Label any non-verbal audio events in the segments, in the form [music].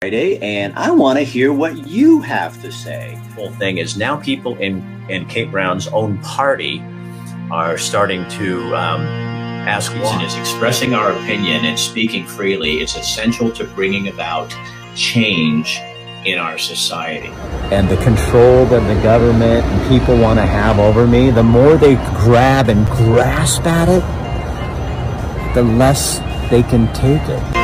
Friday, and I want to hear what you have to say. The whole thing is now people in, in Kate Brown's own party are starting to um, ask why. Is expressing our opinion and speaking freely is essential to bringing about change in our society. And the control that the government and people want to have over me, the more they grab and grasp at it, the less they can take it.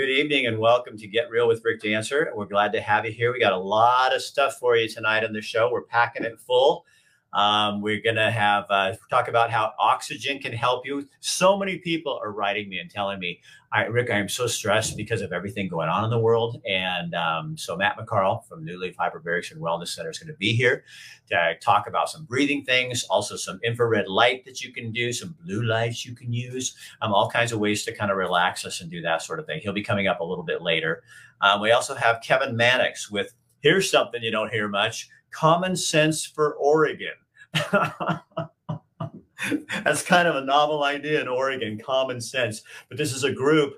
Good evening and welcome to Get Real with Rick Dancer. We're glad to have you here. We got a lot of stuff for you tonight on the show. We're packing it full. Um, we're going to have uh, talk about how oxygen can help you. So many people are writing me and telling me, Rick, I am so stressed because of everything going on in the world. And um, so Matt McCarl from New Leaf Hyperbarics and Wellness Center is going to be here to talk about some breathing things, also some infrared light that you can do, some blue lights you can use, um, all kinds of ways to kind of relax us and do that sort of thing. He'll be coming up a little bit later. Um, we also have Kevin Mannix with Here's Something You Don't Hear Much Common Sense for Oregon. [laughs] That's kind of a novel idea in Oregon, common sense. But this is a group,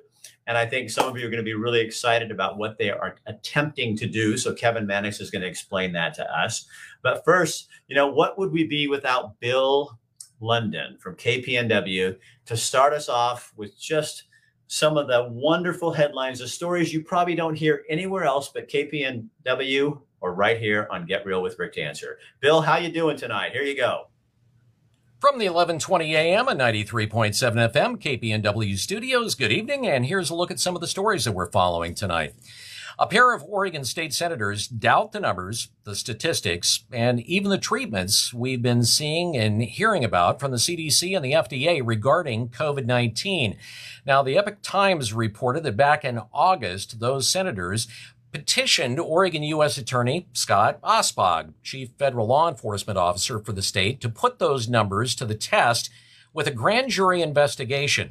and I think some of you are going to be really excited about what they are attempting to do. So Kevin Mannix is going to explain that to us. But first, you know, what would we be without Bill London from KPNW to start us off with just some of the wonderful headlines, the stories you probably don't hear anywhere else but KPNW or right here on Get Real with Rick Dancer. Bill, how you doing tonight? Here you go. From the 1120 AM and 93.7 FM KPNW studios, good evening, and here's a look at some of the stories that we're following tonight. A pair of Oregon state senators doubt the numbers, the statistics, and even the treatments we've been seeing and hearing about from the CDC and the FDA regarding COVID-19. Now, the Epoch Times reported that back in August, those senators petitioned Oregon U.S. Attorney Scott Asphaug, chief federal law enforcement officer for the state, to put those numbers to the test with a grand jury investigation.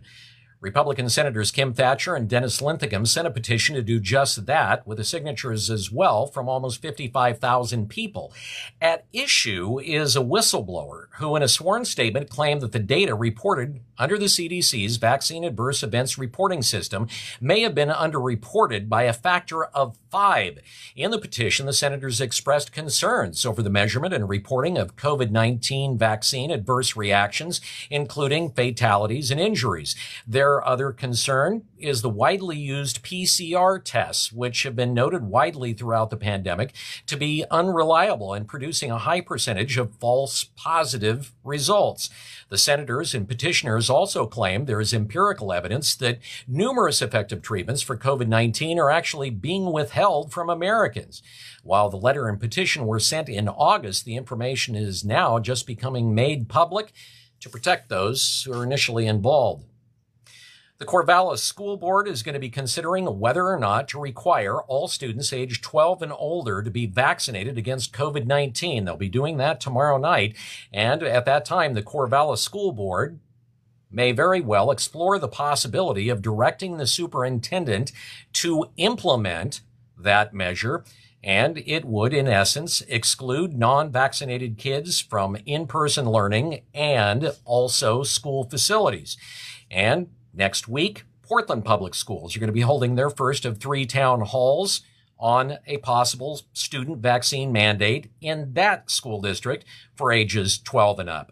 Republican Senators Kim Thatcher and Dennis Linthicum sent a petition to do just that, with the signatures as well from almost 55,000 people. At issue is a whistleblower who, in a sworn statement, claimed that the data reported under the CDC's vaccine adverse events reporting system may have been underreported by a factor of five. In the petition, the senators expressed concerns over the measurement and reporting of COVID-19 vaccine adverse reactions, including fatalities and injuries. Their their other concern is the widely used PCR tests, which have been noted widely throughout the pandemic to be unreliable and producing a high percentage of false positive results. The senators and petitioners also claim there is empirical evidence that numerous effective treatments for COVID-19 are actually being withheld from Americans. While the letter and petition were sent in August, the information is now just becoming made public to protect those who are initially involved. The Corvallis School Board is going to be considering whether or not to require all students aged 12 and older to be vaccinated against COVID-19. They'll be doing that tomorrow night. And at that time, the Corvallis School Board may very well explore the possibility of directing the superintendent to implement that measure. And it would, in essence, exclude non-vaccinated kids from in-person learning and also school facilities. And Next week, Portland Public Schools are going to be holding their first of three town halls on a possible student vaccine mandate in that school district for ages 12 and up.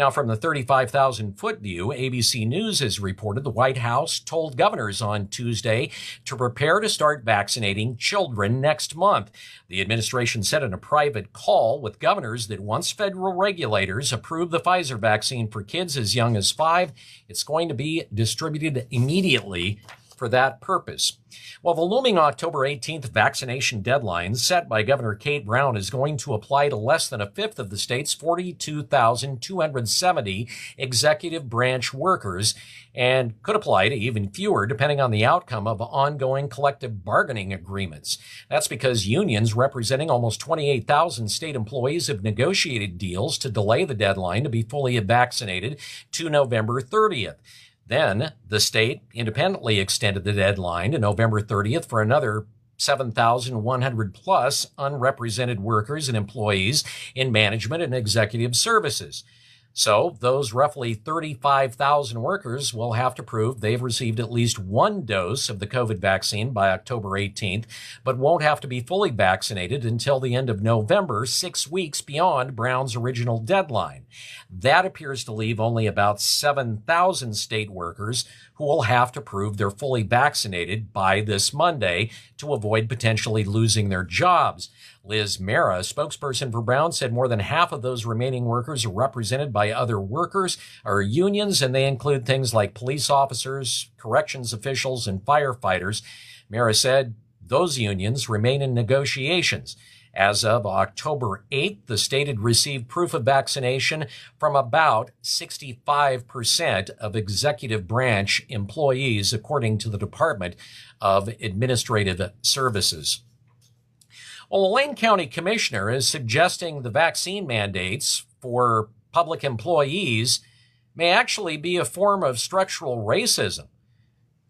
Now, from the 35,000 foot view, ABC News has reported the White House told governors on Tuesday to prepare to start vaccinating children next month. The administration said in a private call with governors that once federal regulators approve the Pfizer vaccine for kids as young as five, it's going to be distributed immediately for that purpose. Well, the looming October 18th vaccination deadline set by Governor Kate Brown is going to apply to less than a fifth of the state's 42,270 executive branch workers and could apply to even fewer depending on the outcome of ongoing collective bargaining agreements. That's because unions representing almost 28,000 state employees have negotiated deals to delay the deadline to be fully vaccinated to November 30th. Then the state independently extended the deadline to November 30th for another 7,100 plus unrepresented workers and employees in management and executive services. So those roughly 35,000 workers will have to prove they've received at least one dose of the COVID vaccine by October 18th, but won't have to be fully vaccinated until the end of November, six weeks beyond Brown's original deadline. That appears to leave only about 7,000 state workers who will have to prove they're fully vaccinated by this Monday to avoid potentially losing their jobs. Liz Merah, spokesperson for Brown, said more than half of those remaining workers are represented by other workers or unions, and they include things like police officers, corrections officials, and firefighters. Merah said those unions remain in negotiations. As of October 8th, the state had received proof of vaccination from about 65% of executive branch employees, according to the Department of Administrative Services. Well, the Lane County Commissioner is suggesting the vaccine mandates for public employees may actually be a form of structural racism.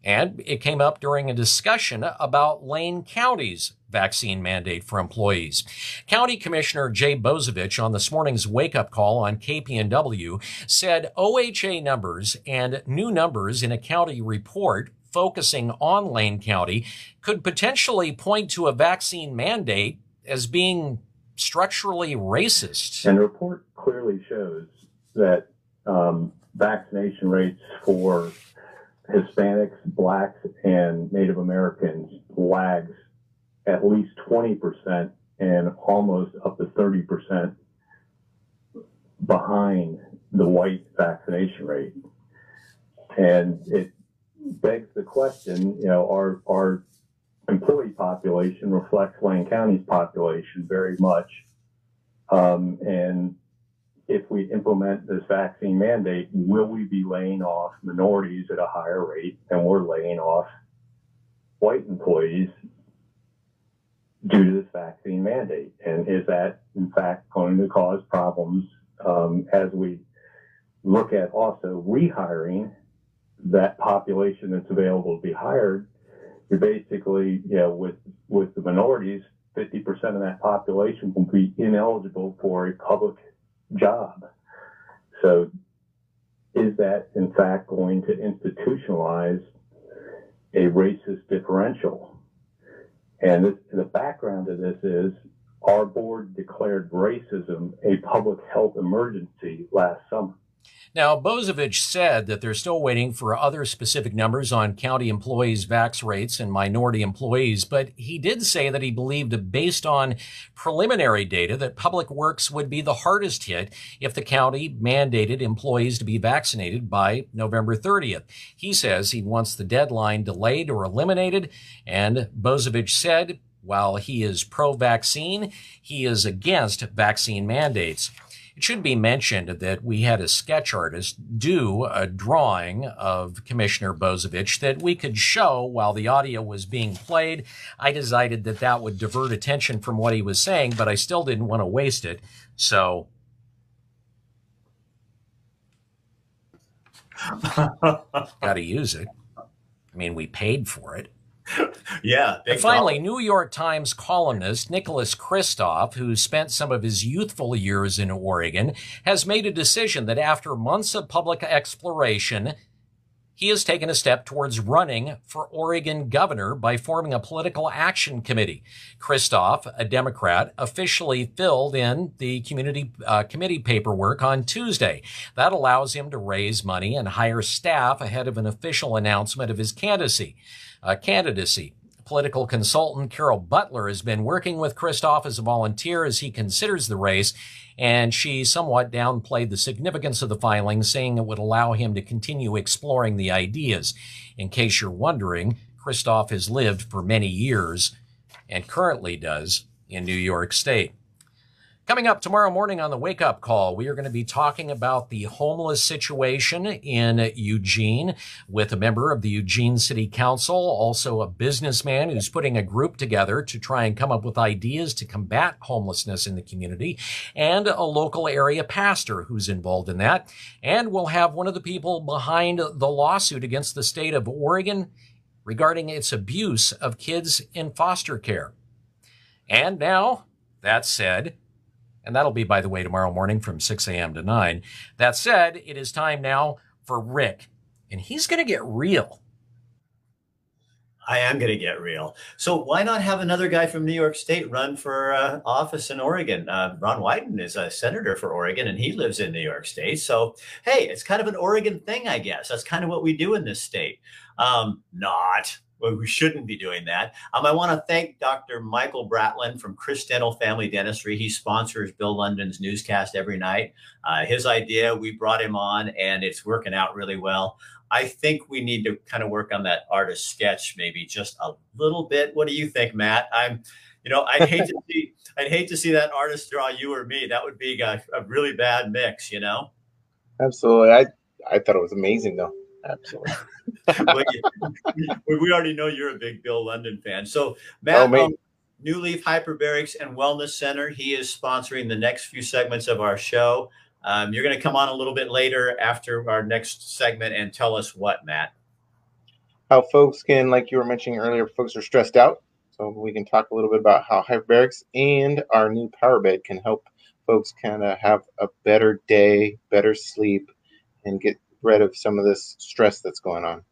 And it came up during a discussion about Lane County's vaccine mandate for employees. County Commissioner Jay Bozievich on this morning's wake up call on KPNW said OHA numbers and new numbers in a county report focusing on Lane County could potentially point to a vaccine mandate as being structurally racist. And the report clearly shows that um, vaccination rates for Hispanics, blacks, and Native Americans lags at least 20% and almost up to 30% behind the white vaccination rate. And it begs the question, you know, our, our employee population reflects Lane County's population very much. Um, and if we implement this vaccine mandate, will we be laying off minorities at a higher rate than we're laying off white employees due to this vaccine mandate? And is that, in fact, going to cause problems um, as we look at also rehiring that population that's available to be hired? You're basically, you know, with with the minorities, 50% of that population will be ineligible for a public job. So, is that in fact going to institutionalize a racist differential? And this, the background of this is our board declared racism a public health emergency last summer. Now, Bozievich said that they're still waiting for other specific numbers on county employees' vax rates and minority employees, but he did say that he believed, based on preliminary data, that public works would be the hardest hit if the county mandated employees to be vaccinated by November 30th. He says he wants the deadline delayed or eliminated, and Bozievich said, while he is pro vaccine, he is against vaccine mandates. It should be mentioned that we had a sketch artist do a drawing of Commissioner Bozievich that we could show while the audio was being played. I decided that that would divert attention from what he was saying, but I still didn't want to waste it. So [laughs] got to use it. I mean, we paid for it. Yeah. And finally, New York Times columnist Nicholas Kristof, who spent some of his youthful years in Oregon, has made a decision that after months of public exploration, he has taken a step towards running for Oregon governor by forming a political action committee. Kristof, a Democrat, officially filled in the community uh, committee paperwork on Tuesday. That allows him to raise money and hire staff ahead of an official announcement of his candidacy uh, candidacy. Political consultant Carol Butler has been working with Kristof as a volunteer as he considers the race, and she somewhat downplayed the significance of the filing, saying it would allow him to continue exploring the ideas. In case you're wondering, Kristof has lived for many years and currently does in New York State. Coming up tomorrow morning on the wake up call, we are going to be talking about the homeless situation in Eugene with a member of the Eugene City Council, also a businessman who's putting a group together to try and come up with ideas to combat homelessness in the community, and a local area pastor who's involved in that. And we'll have one of the people behind the lawsuit against the state of Oregon regarding its abuse of kids in foster care. And now, that said, And that'll be, by the way, tomorrow morning from 6 a.m. to 9. That said, it is time now for Rick, and he's going to get real. I am going to get real. So why not have another guy from New York State run for uh, office in Oregon? Uh, Ron Wyden is a senator for Oregon, and he lives in New York State. So hey, it's kind of an Oregon thing, I guess. That's kind of what we do in this state. Um, not. Well, we shouldn't be doing that. Um, I want to thank Dr. Michael Bratland from Chris Dental Family Dentistry. He sponsors Bill London's newscast every night. Uh, his idea, we brought him on, and it's working out really well. I think we need to kind of work on that artist sketch maybe just a little bit. What do you think, Matt? I'm, you know, I'd hate to [laughs] see, I'd hate to see that artist draw you or me. That would be a, a really bad mix, you know. Absolutely, I I thought it was amazing though. Absolutely. [laughs] well, we, we already know you're a big Bill London fan. So Matt, oh, um, New Leaf Hyperbarics and Wellness Center, he is sponsoring the next few segments of our show. Um, you're going to come on a little bit later after our next segment and tell us what, Matt. How folks can, like you were mentioning earlier, folks are stressed out. So we can talk a little bit about how hyperbarics and our new power bed can help folks kind of have a better day, better sleep, and get rid of some of this stress that's going on.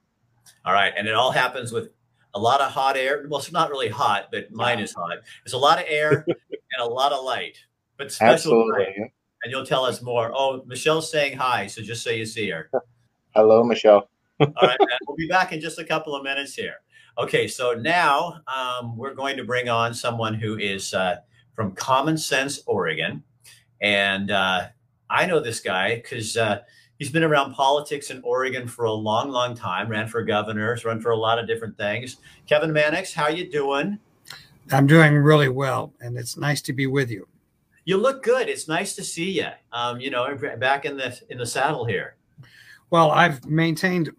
All right. And it all happens with a lot of hot air. Well, it's not really hot, but mine is hot. It's a lot of air [laughs] and a lot of light, but special Absolutely. Light and you'll tell us more. Oh, Michelle's saying hi, so just so you see her. [laughs] Hello, Michelle. All right, [laughs] man. We'll be back in just a couple of minutes here. Okay, so now um, we're going to bring on someone who is uh, from Common Sense, Oregon, and uh, I know this guy because uh, he's been around politics in Oregon for a long, long time. Ran for governor, run for a lot of different things. Kevin Mannix, how you doing? I'm doing really well, and it's nice to be with you you look good. It's nice to see you. Um, you know, back in the in the saddle here. Well, I've maintained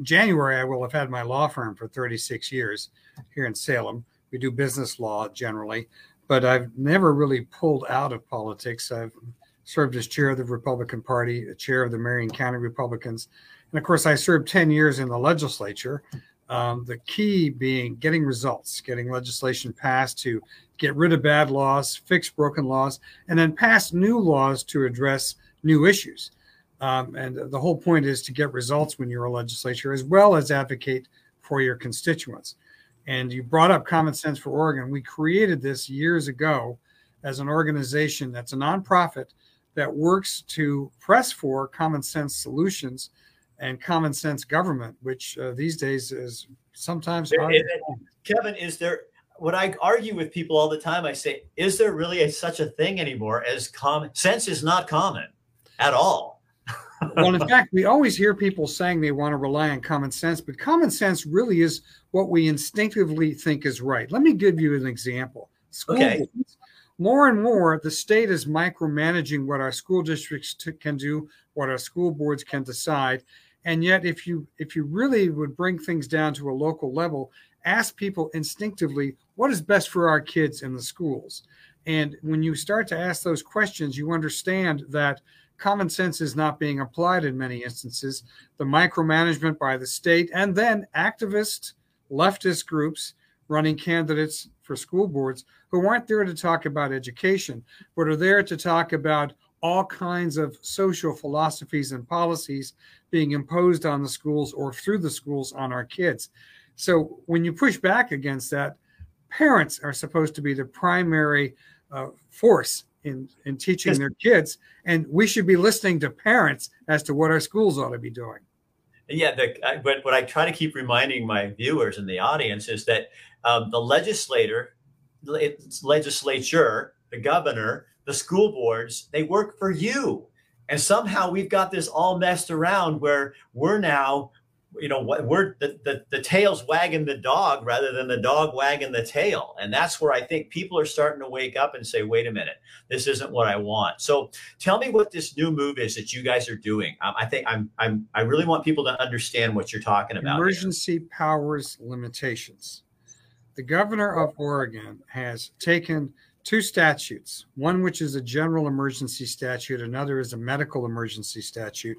January. I will have had my law firm for 36 years here in Salem. We do business law generally, but I've never really pulled out of politics. I've served as chair of the Republican Party, a chair of the Marion County Republicans, and of course, I served 10 years in the legislature. Um, the key being getting results, getting legislation passed to get rid of bad laws, fix broken laws, and then pass new laws to address new issues. Um, and the whole point is to get results when you're a legislature, as well as advocate for your constituents. And you brought up Common Sense for Oregon. We created this years ago as an organization that's a nonprofit that works to press for common sense solutions and common sense government, which uh, these days is sometimes. Kevin, is there when I argue with people all the time, I say, is there really a, such a thing anymore as common sense is not common at all? [laughs] well, in fact, we always hear people saying they want to rely on common sense, but common sense really is what we instinctively think is right. Let me give you an example. School okay. Boards, more and more, the state is micromanaging what our school districts t- can do, what our school boards can decide. And yet, if you if you really would bring things down to a local level, ask people instinctively what is best for our kids in the schools. And when you start to ask those questions, you understand that common sense is not being applied in many instances. The micromanagement by the state and then activist leftist groups running candidates for school boards who aren't there to talk about education, but are there to talk about all kinds of social philosophies and policies being imposed on the schools or through the schools on our kids. So when you push back against that, parents are supposed to be the primary uh, force in in teaching their kids, and we should be listening to parents as to what our schools ought to be doing. Yeah, the, but what I try to keep reminding my viewers and the audience is that um, the legislator, legislature, the governor, the school boards, they work for you. And somehow we've got this all messed around where we're now you know, we're the, the, the tail's wagging the dog rather than the dog wagging the tail and that's where i think people are starting to wake up and say wait a minute this isn't what i want so tell me what this new move is that you guys are doing um, i think i'm i'm i really want people to understand what you're talking about emergency here. powers limitations the governor of oregon has taken two statutes one which is a general emergency statute another is a medical emergency statute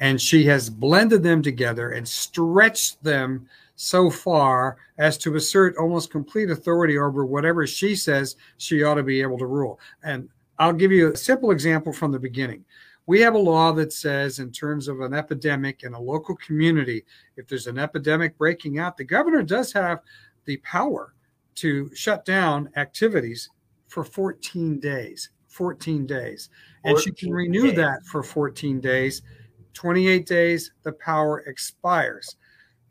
and she has blended them together and stretched them so far as to assert almost complete authority over whatever she says she ought to be able to rule and I'll give you a simple example from the beginning. We have a law that says, in terms of an epidemic in a local community, if there's an epidemic breaking out, the governor does have the power to shut down activities for 14 days. 14 days. And she can renew days. that for 14 days. 28 days, the power expires.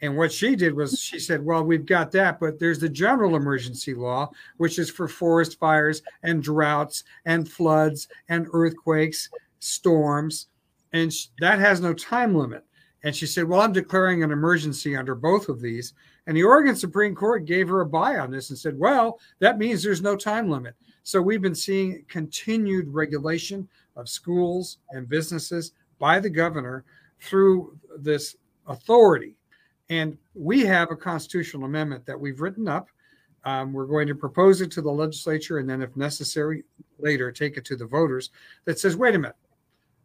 And what she did was she said, Well, we've got that, but there's the general emergency law, which is for forest fires and droughts and floods and earthquakes, storms. And that has no time limit. And she said, Well, I'm declaring an emergency under both of these. And the Oregon Supreme Court gave her a buy on this and said, Well, that means there's no time limit. So we've been seeing continued regulation of schools and businesses by the governor through this authority and we have a constitutional amendment that we've written up. Um, we're going to propose it to the legislature and then, if necessary, later take it to the voters that says, wait a minute.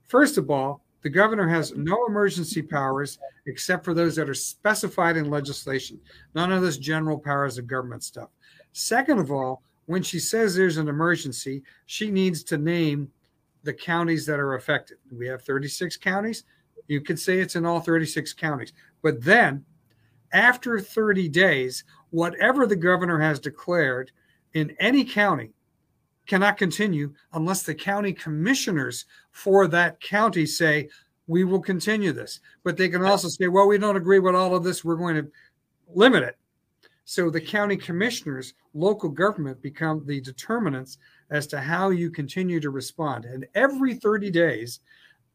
First of all, the governor has no emergency powers except for those that are specified in legislation, none of this general powers of government stuff. Second of all, when she says there's an emergency, she needs to name the counties that are affected. We have 36 counties. You could say it's in all 36 counties. But then after 30 days, whatever the governor has declared in any county cannot continue unless the county commissioners for that county say, we will continue this. But they can also say, well, we don't agree with all of this. We're going to limit it. So the county commissioners, local government become the determinants as to how you continue to respond. And every 30 days,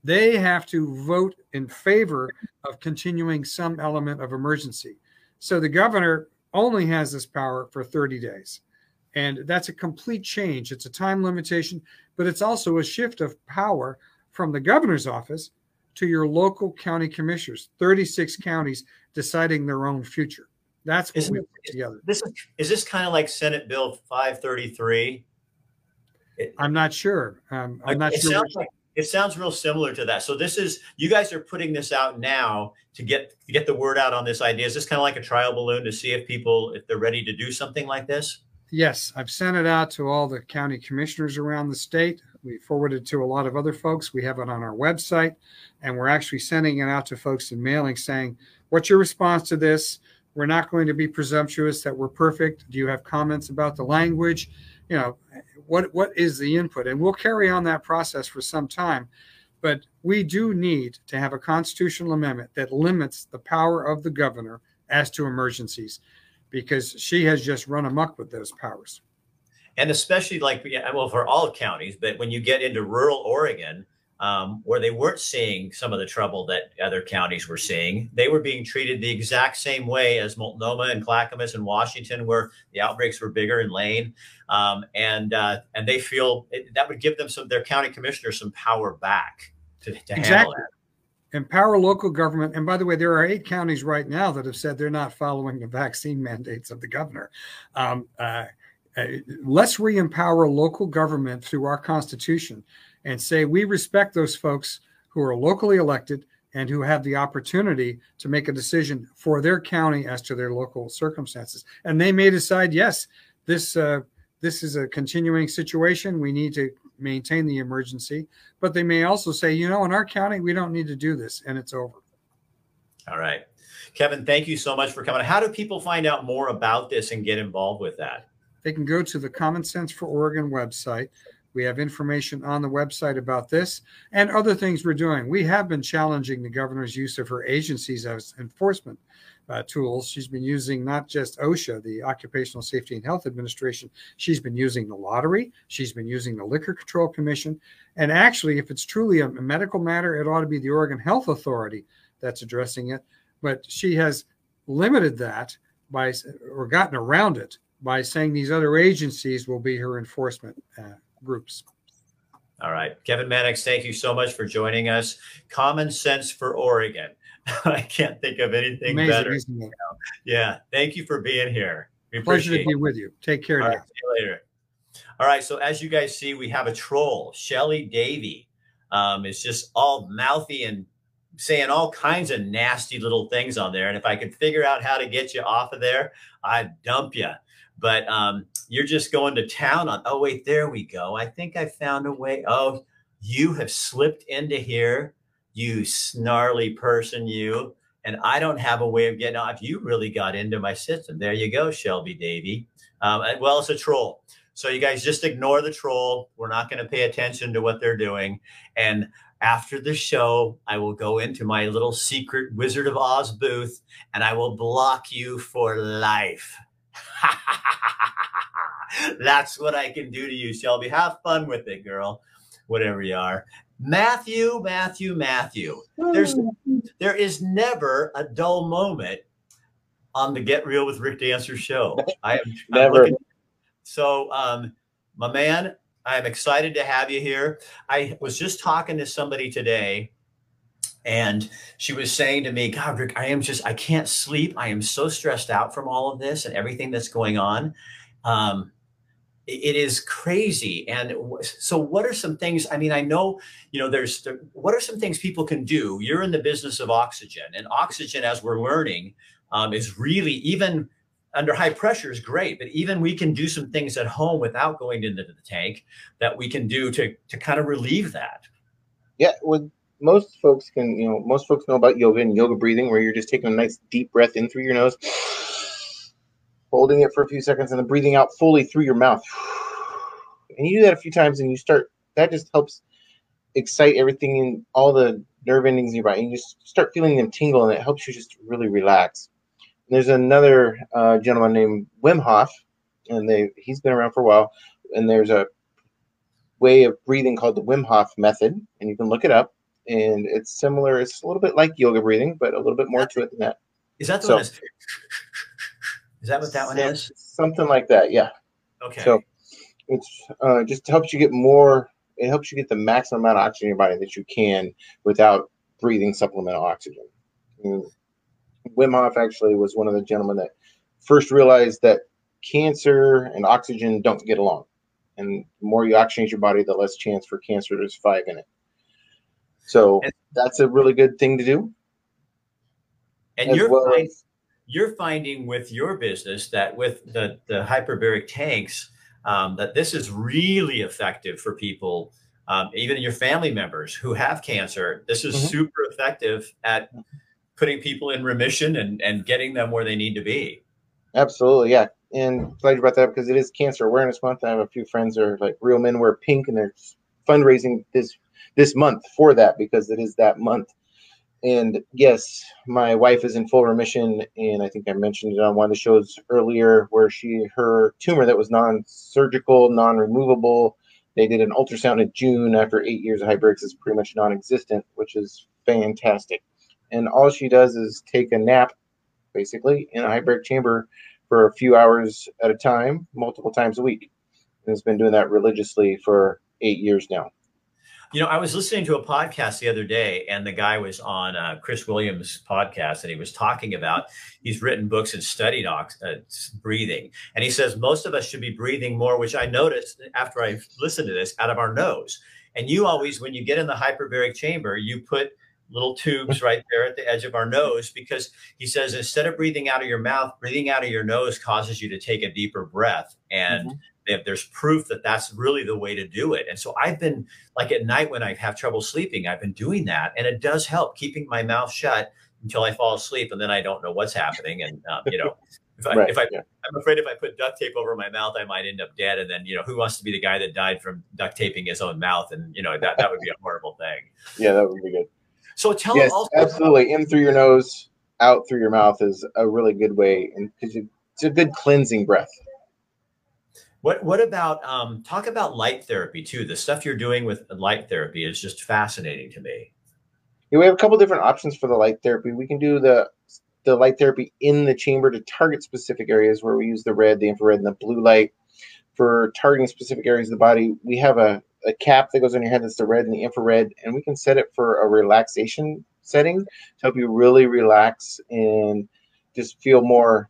they have to vote in favor of continuing some element of emergency. So the governor only has this power for 30 days. And that's a complete change. It's a time limitation, but it's also a shift of power from the governor's office to your local county commissioners, 36 counties deciding their own future. That's what we put together. This is, is this kind of like Senate Bill 533? I'm not sure. Um, I'm not it sure. Sounds like, it sounds real similar to that. So this is you guys are putting this out now to get to get the word out on this idea. Is this kind of like a trial balloon to see if people if they're ready to do something like this? Yes, I've sent it out to all the county commissioners around the state. We forwarded to a lot of other folks. We have it on our website, and we're actually sending it out to folks in mailing saying, "What's your response to this? We're not going to be presumptuous that we're perfect. Do you have comments about the language? You know, what what is the input and we'll carry on that process for some time but we do need to have a constitutional amendment that limits the power of the governor as to emergencies because she has just run amok with those powers and especially like well for all counties but when you get into rural oregon um, where they weren't seeing some of the trouble that other counties were seeing. They were being treated the exact same way as Multnomah and Clackamas and Washington, where the outbreaks were bigger in Lane, um, and uh, and they feel it, that would give them some their county commissioners some power back to, to exactly. handle that. Empower local government. And by the way, there are eight counties right now that have said they're not following the vaccine mandates of the governor. Um, uh, uh, let's re-empower local government through our constitution and say we respect those folks who are locally elected and who have the opportunity to make a decision for their county as to their local circumstances. And they may decide, yes, this uh, this is a continuing situation. We need to maintain the emergency. But they may also say, you know, in our county, we don't need to do this, and it's over. All right. Kevin, thank you so much for coming. How do people find out more about this and get involved with that? They can go to the Common Sense for Oregon website. We have information on the website about this and other things we're doing. We have been challenging the governor's use of her agencies as enforcement uh, tools. She's been using not just OSHA, the Occupational Safety and Health Administration, she's been using the lottery, she's been using the Liquor Control Commission. And actually, if it's truly a medical matter, it ought to be the Oregon Health Authority that's addressing it. But she has limited that by or gotten around it by saying these other agencies will be her enforcement uh, groups. All right. Kevin Mannix, thank you so much for joining us. Common Sense for Oregon. [laughs] I can't think of anything Amazing, better. Yeah. Thank you for being here. We Pleasure to be with you. Take care. All right, see you later. All right. So as you guys see, we have a troll, Shelly Davy. Um, it's just all mouthy and saying all kinds of nasty little things on there. And if I could figure out how to get you off of there, I'd dump you. But um, you're just going to town on. Oh wait, there we go. I think I found a way. Oh, you have slipped into here, you snarly person, you. And I don't have a way of getting off. You really got into my system. There you go, Shelby Davy. Um, well, it's a troll. So you guys just ignore the troll. We're not going to pay attention to what they're doing. And after the show, I will go into my little secret Wizard of Oz booth and I will block you for life. [laughs] That's what I can do to you, Shelby. Have fun with it, girl. Whatever you are. Matthew, Matthew, Matthew. There's there is never a dull moment on the Get Real with Rick Dancer show. [laughs] I am never. Looking, so, um, my man, I'm excited to have you here. I was just talking to somebody today, and she was saying to me, God, Rick, I am just, I can't sleep. I am so stressed out from all of this and everything that's going on. Um, it is crazy. And so, what are some things? I mean, I know, you know, there's what are some things people can do? You're in the business of oxygen, and oxygen, as we're learning, um, is really even under high pressure is great, but even we can do some things at home without going into the tank that we can do to to kind of relieve that. Yeah, well, most folks can, you know, most folks know about yoga and yoga breathing, where you're just taking a nice deep breath in through your nose, holding it for a few seconds, and then breathing out fully through your mouth. [sighs] And you do that a few times, and you start. That just helps excite everything in all the nerve endings in your body. And you just start feeling them tingle, and it helps you just really relax there's another uh, gentleman named Wim Hof, and they he's been around for a while. And there's a way of breathing called the Wim Hof method, and you can look it up. And it's similar. It's a little bit like yoga breathing, but a little bit more to it than that. Is that the so, one? Is that what that one is? Something like that. Yeah. Okay. So it's uh, just helps you get more. It helps you get the maximum amount of oxygen in your body that you can without breathing supplemental oxygen. And Wim Hof actually was one of the gentlemen that first realized that cancer and oxygen don't get along. And the more you oxygenate your body, the less chance for cancer to survive in it. So and, that's a really good thing to do. And you're, well you're finding with your business that with the, the hyperbaric tanks, um, that this is really effective for people, um, even your family members who have cancer. This is mm-hmm. super effective at putting people in remission and, and getting them where they need to be. Absolutely, yeah. And glad you brought that up because it is Cancer Awareness Month. I have a few friends that are like real men wear pink and they're fundraising this this month for that because it is that month. And yes, my wife is in full remission, and I think I mentioned it on one of the shows earlier, where she her tumor that was non-surgical, non-removable. They did an ultrasound in June after eight years of hyperix is pretty much non-existent, which is fantastic and all she does is take a nap, basically, in a hyperbaric chamber for a few hours at a time, multiple times a week. And has been doing that religiously for eight years now. You know, I was listening to a podcast the other day, and the guy was on uh, Chris Williams' podcast, and he was talking about he's written books and studied ox- uh, breathing, and he says most of us should be breathing more, which I noticed after I listened to this, out of our nose. And you always, when you get in the hyperbaric chamber, you put little tubes [laughs] right there at the edge of our nose because he says instead of breathing out of your mouth, breathing out of your nose causes you to take a deeper breath. And mm-hmm. There's proof that that's really the way to do it. And so I've been like at night when I have trouble sleeping, I've been doing that. And it does help keeping my mouth shut until I fall asleep. And then I don't know what's happening. And, um, you know, if I, right, if I, yeah. I'm afraid if I put duct tape over my mouth, I might end up dead. And then, you know, who wants to be the guy that died from duct taping his own mouth? And, you know, that, that would be a horrible thing. [laughs] Yeah, that would be good. So tell yes, also absolutely in through your nose, out through your mouth is a really good way, and because it's a good cleansing breath. What what about um, talk about light therapy too? The stuff you're doing with light therapy is just fascinating to me. Yeah, we have a couple different options for the light therapy. We can do the the light therapy in the chamber to target specific areas where we use the red, the infrared, and the blue light for targeting specific areas of the body. We have a a cap that goes on your head that's the red and the infrared, and we can set it for a relaxation setting to help you really relax and just feel more,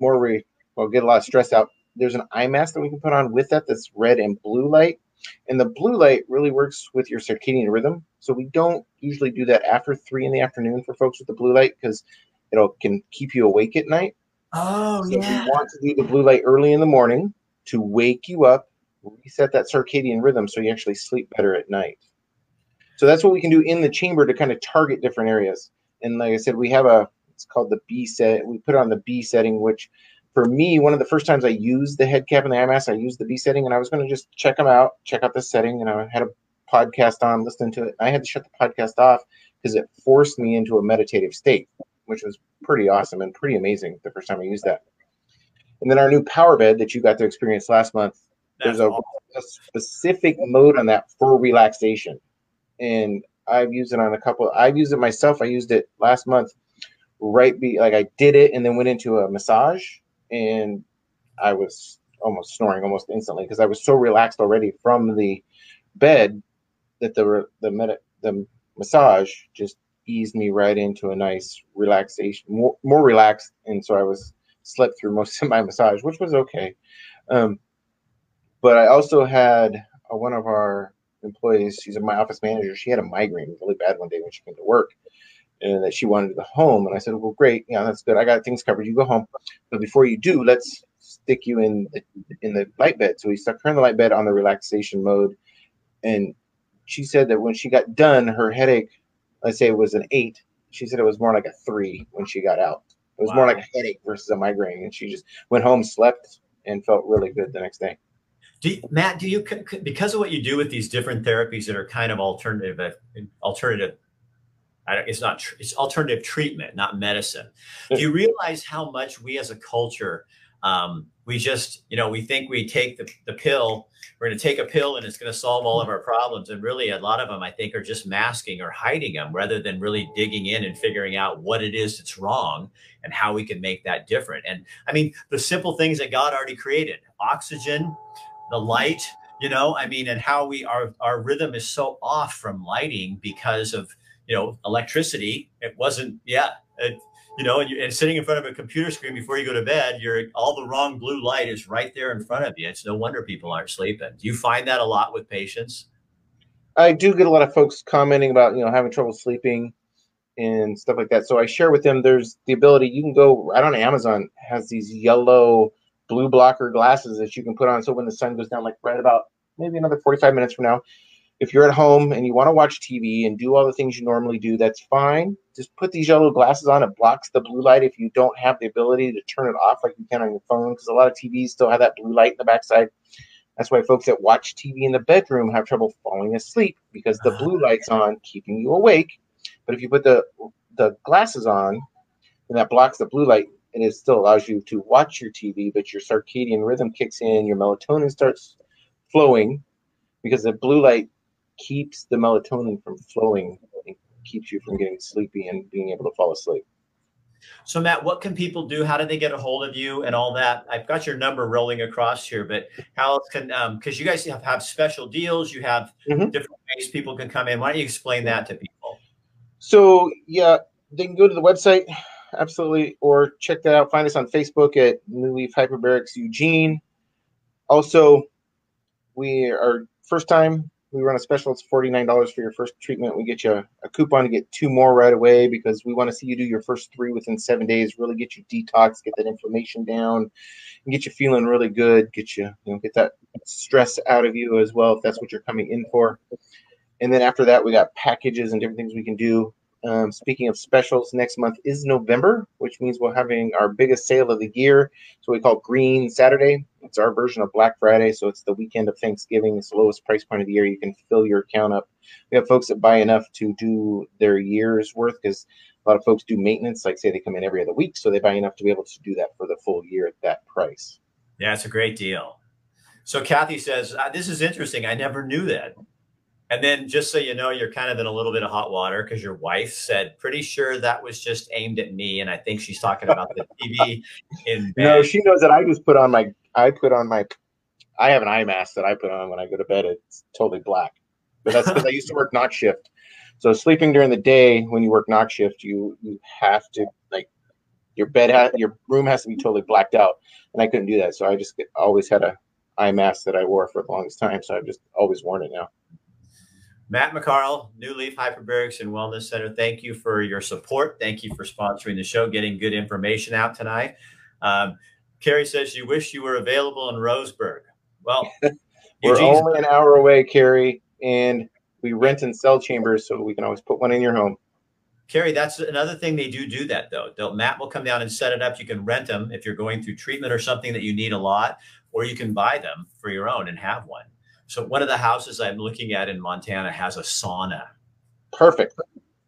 more re, well, get a lot of stress out. There's an eye mask that we can put on with that that's red and blue light, and the blue light really works with your circadian rhythm So we don't usually do that after three in the afternoon for folks with the blue light because it'll can keep you awake at night. Oh so yeah. We want to do the blue light early in the morning to wake you up, reset that circadian rhythm so you actually sleep better at night. So that's what we can do in the chamber to kind of target different areas. And like I said, we have a it's called the B set. We put it on the B setting, which for me, one of the first times I used the head cap and the eye mask, I used the B setting, and I was going to just check them out, check out the setting, and I had a podcast on, listening to it. I had to shut the podcast off because it forced me into a meditative state, which was pretty awesome and pretty amazing the first time I used that. And then our new power bed that you got to experience last month, That's there's a, awesome. a specific mode on that for relaxation. And I've used it on a couple. I've used it myself. I used it last month, right? Be like I did it and then went into a massage, and I was almost snoring almost instantly because I was so relaxed already from the bed that the the med- the massage just eased me right into a nice relaxation, more more relaxed, and so I was slept through most of my massage, which was okay. Um, but I also had uh, one of our employees, she's my office manager, she had a migraine really bad one day when she came to work and that she wanted to go home. And I said, Well, great, yeah, that's good. I got things covered. You go home. But before you do, let's stick you in the, in the light bed. So we stuck her in the light bed on the relaxation mode. And she said that when she got done, her headache, let's say it was an eight, she said it was more like a three when she got out. It was wow. more like a headache versus a migraine. And she just went home, slept, and felt really good the next day. Do you, Matt, do you because of what you do with these different therapies that are kind of alternative, uh, alternative? It's not. It's alternative treatment, not medicine. Do you realize how much we as a culture um, we just, you know, we think we take the, the pill, we're going to take a pill and it's going to solve all of our problems. And really, a lot of them, I think, are just masking or hiding them rather than really digging in and figuring out what it is that's wrong and how we can make that different. And I mean, the simple things that God already created oxygen, the light, you know, I mean, and how we, our, our rhythm is so off from lighting because of, you know, electricity. It wasn't, yeah. It, you know, and, and sitting in front of a computer screen before you go to bed, you're all the wrong blue light is right there in front of you. It's no wonder people aren't sleeping. Do you find that a lot with patients? I do get a lot of folks commenting about, you know, having trouble sleeping and stuff like that. So I share with them there's the ability you can go right on Amazon has these yellow blue blocker glasses that you can put on so when the sun goes down like right about maybe another 45 minutes from now if you're at home and you want to watch TV and do all the things you normally do, that's fine. Just put these yellow glasses on. It blocks the blue light if you don't have the ability to turn it off like you can on your phone, because a lot of TVs still have that blue light in the backside. That's why folks that watch TV in the bedroom have trouble falling asleep because the ah. blue light's on, keeping you awake. But if you put the the glasses on, then that blocks the blue light, and it still allows you to watch your TV, but your circadian rhythm kicks in, your melatonin starts flowing because the blue light keeps the melatonin from flowing and keeps you from getting sleepy and being able to fall asleep. So, Matt, what can people do? How do they get a hold of you and all that? I've got your number rolling across here, but how else can, because um, you guys have, have special deals, you have mm-hmm. different ways people can come in. Why don't you explain that to people? So, yeah, they can go to the website, absolutely, or check that out. Find us on Facebook at New Leaf Hyperbarics Eugene. Also, we are first time we run a special. It's $49 for your first treatment. We get you a, a, coupon to get two more right away because we want to see you do your first three within seven days, really get you detox, get that inflammation down, and get you feeling really good, get you, you know, get that stress out of you as well if that's what you're coming in for. And then after that, we got packages and different things we can do. Um, speaking of specials, next month is November, which means we're having our biggest sale of the year. So we call Green Saturday. It's our version of Black Friday. So it's the weekend of Thanksgiving. It's the lowest price point of the year. You can fill your account up. We have folks that buy enough to do their year's worth because a lot of folks do maintenance. Like say they come in every other week, so they buy enough to be able to do that for the full year at that price. Yeah, it's a great deal. So Kathy says, uh, "This is interesting. I never knew that." And then just so you know, you're kind of in a little bit of hot water because your wife said, pretty sure that was just aimed at me. And I think she's talking about the TV [laughs] in bed. No, she knows that I just put on my, I put on my, I have an eye mask that I put on when I go to bed. It's totally black. But that's because I used to work night shift. So sleeping during the day when you work night shift, you you have to like your bed has your room has to be totally blacked out, and I couldn't do that. So I just always had a eye mask that I wore for the longest time. So I've just always worn it now. Matt McCarl, New Leaf Hyperbarics and Wellness Center. Thank you for your support. Thank you for sponsoring the show, getting good information out tonight. Um, Carrie says you wish you were available in Roseburg. Well, [laughs] we're Eugene's- only an hour away, Carrie, and we rent and sell chambers, so we can always put one in your home. Carrie, that's another thing they do do that though. They'll, Matt will come down and set it up. You can rent them if you're going through treatment or something that you need a lot, or you can buy them for your own and have one. So one of the houses I'm looking at in Montana has a sauna. Perfect.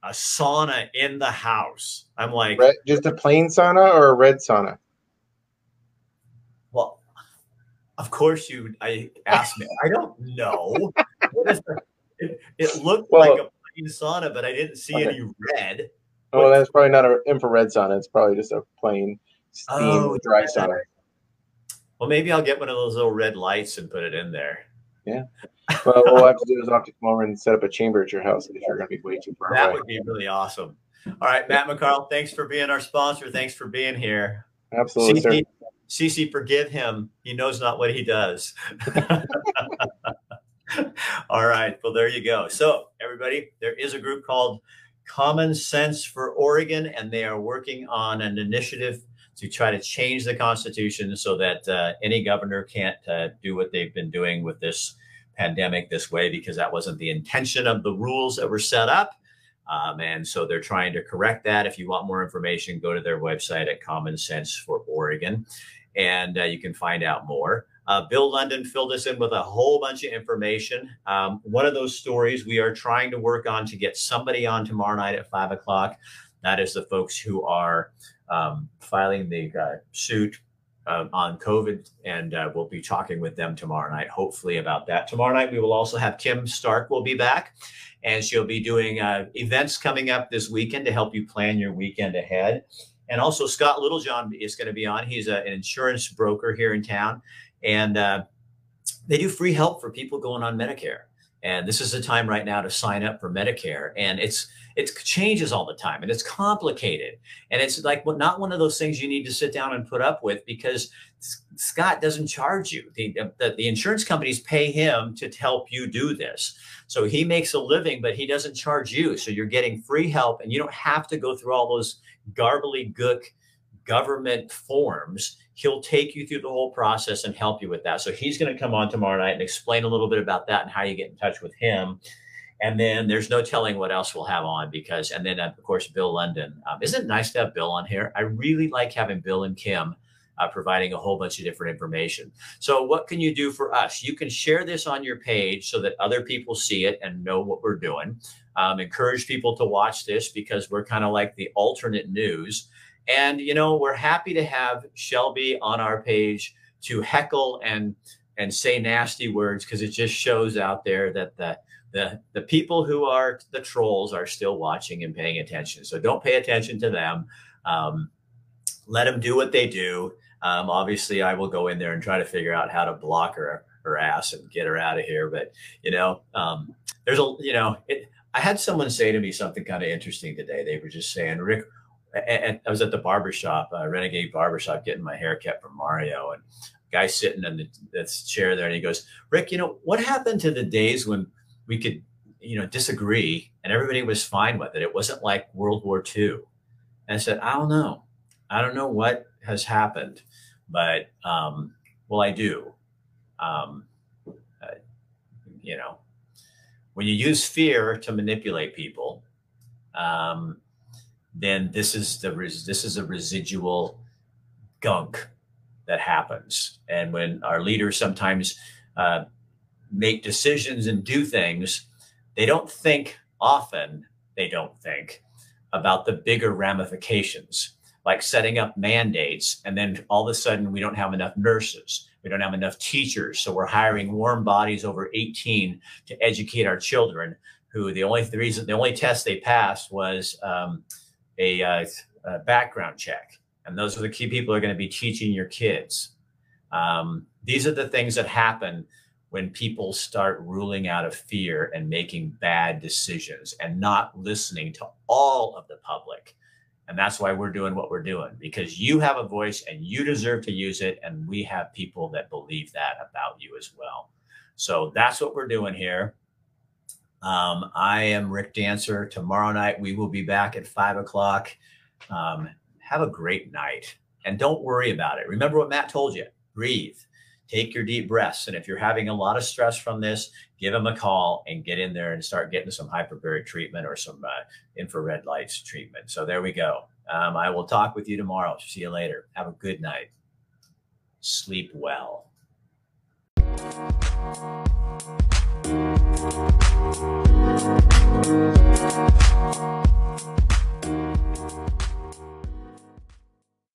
A sauna in the house. I'm like, red, just a plain sauna or a red sauna? Well, of course you. I asked me. I don't know. it, it, looked well, like a plain sauna, but I didn't see okay. any red. Oh, well, that's probably not an infrared sauna. It's probably just a plain steam oh, dry sauna. Well, maybe I'll get one of those little red lights and put it in there. Yeah. Well, what we'll have to do is I'll have to come over and set up a chamber at your house if you're going to be way too far that away. would be really awesome. All right, Matt McCarl, thanks for being our sponsor. Thanks for being here. Absolutely, CC, CC, forgive him. He knows not what he does. [laughs] All right. Well, there you go. So, everybody, there is a group called Common Sense for Oregon, and they are working on an initiative to try to change the Constitution so that uh, any governor can't uh, do what they've been doing with this pandemic this way, because that wasn't the intention of the rules that were set up. Um, and so they're trying to correct that. If you want more information, go to their website at Common Sense for Oregon, and uh, you can find out more. Uh, Bill London filled us in with a whole bunch of information. Um, one of those stories we are trying to work on to get somebody on tomorrow night at five o'clock. That is the folks who are um, filing the uh, suit uh, on COVID, and uh, we'll be talking with them tomorrow night, hopefully about that. Tomorrow night, we will also have Kim Stark will be back, and she'll be doing uh, events coming up this weekend to help you plan your weekend ahead. And also, Scott Littlejohn is going to be on. He's a, an insurance broker here in town, and uh, they do free help for people going on Medicare. And this is the time right now to sign up for Medicare. And it's it changes all the time and it's complicated. And it's like well, not one of those things you need to sit down and put up with because Scott doesn't charge you. The, the, the insurance companies pay him to help you do this. So he makes a living, but he doesn't charge you. So you're getting free help and you don't have to go through all those garbly gook government forms he'll take you through the whole process and help you with that. So he's going to come on tomorrow night and explain a little bit about that and how you get in touch with him. And then there's no telling what else we'll have on because, and then of course, Bill London. Um, isn't it nice to have Bill on here? I really like having Bill and Kim uh, providing a whole bunch of different information. So, what can you do for us? You can share this on your page so that other people see it and know what we're doing. Um, encourage people to watch this because we're kind of like the alternate news. And you know, we're happy to have Shelby on our page to heckle and and say nasty words because it just shows out there that the the the people who are the trolls are still watching and paying attention. So don't pay attention to them. Um, let them do what they do. Um, obviously, I will go in there and try to figure out how to block her her ass and get her out of here. But you know, um, there's a you know, it, I had someone say to me something kind of interesting today. They were just saying, Rick, and I was at the barbershop, uh, Renegade Barbershop, getting my hair cut from Mario, and guy sitting in the, the chair there, and he goes, "Rick, you know what happened to the days when we could, you know, disagree and everybody was fine with it? It wasn't like World War II." And I said, "I don't know. I don't know what has happened, but um, well, I do. Um, uh, you know, when you use fear to manipulate people." Um, then this is the this is a residual gunk that happens. And when our leaders sometimes uh, make decisions and do things, they don't think often. They don't think about the bigger ramifications, like setting up mandates, and then all of a sudden we don't have enough nurses. We don't have enough teachers, so we're hiring warm bodies over 18 to educate our children. Who the only the reason the only test they passed was um, a, uh, a background check. And those are the key people are going to be teaching your kids. Um, these are the things that happen when people start ruling out of fear and making bad decisions and not listening to all of the public. And that's why we're doing what we're doing because you have a voice and you deserve to use it. And we have people that believe that about you as well. So that's what we're doing here. Um, I am Rick Dancer. Tomorrow night we will be back at five o'clock. Um, have a great night and don't worry about it. Remember what Matt told you breathe, take your deep breaths. And if you're having a lot of stress from this, give them a call and get in there and start getting some hyperbaric treatment or some uh, infrared lights treatment. So there we go. Um, I will talk with you tomorrow. See you later. Have a good night. Sleep well.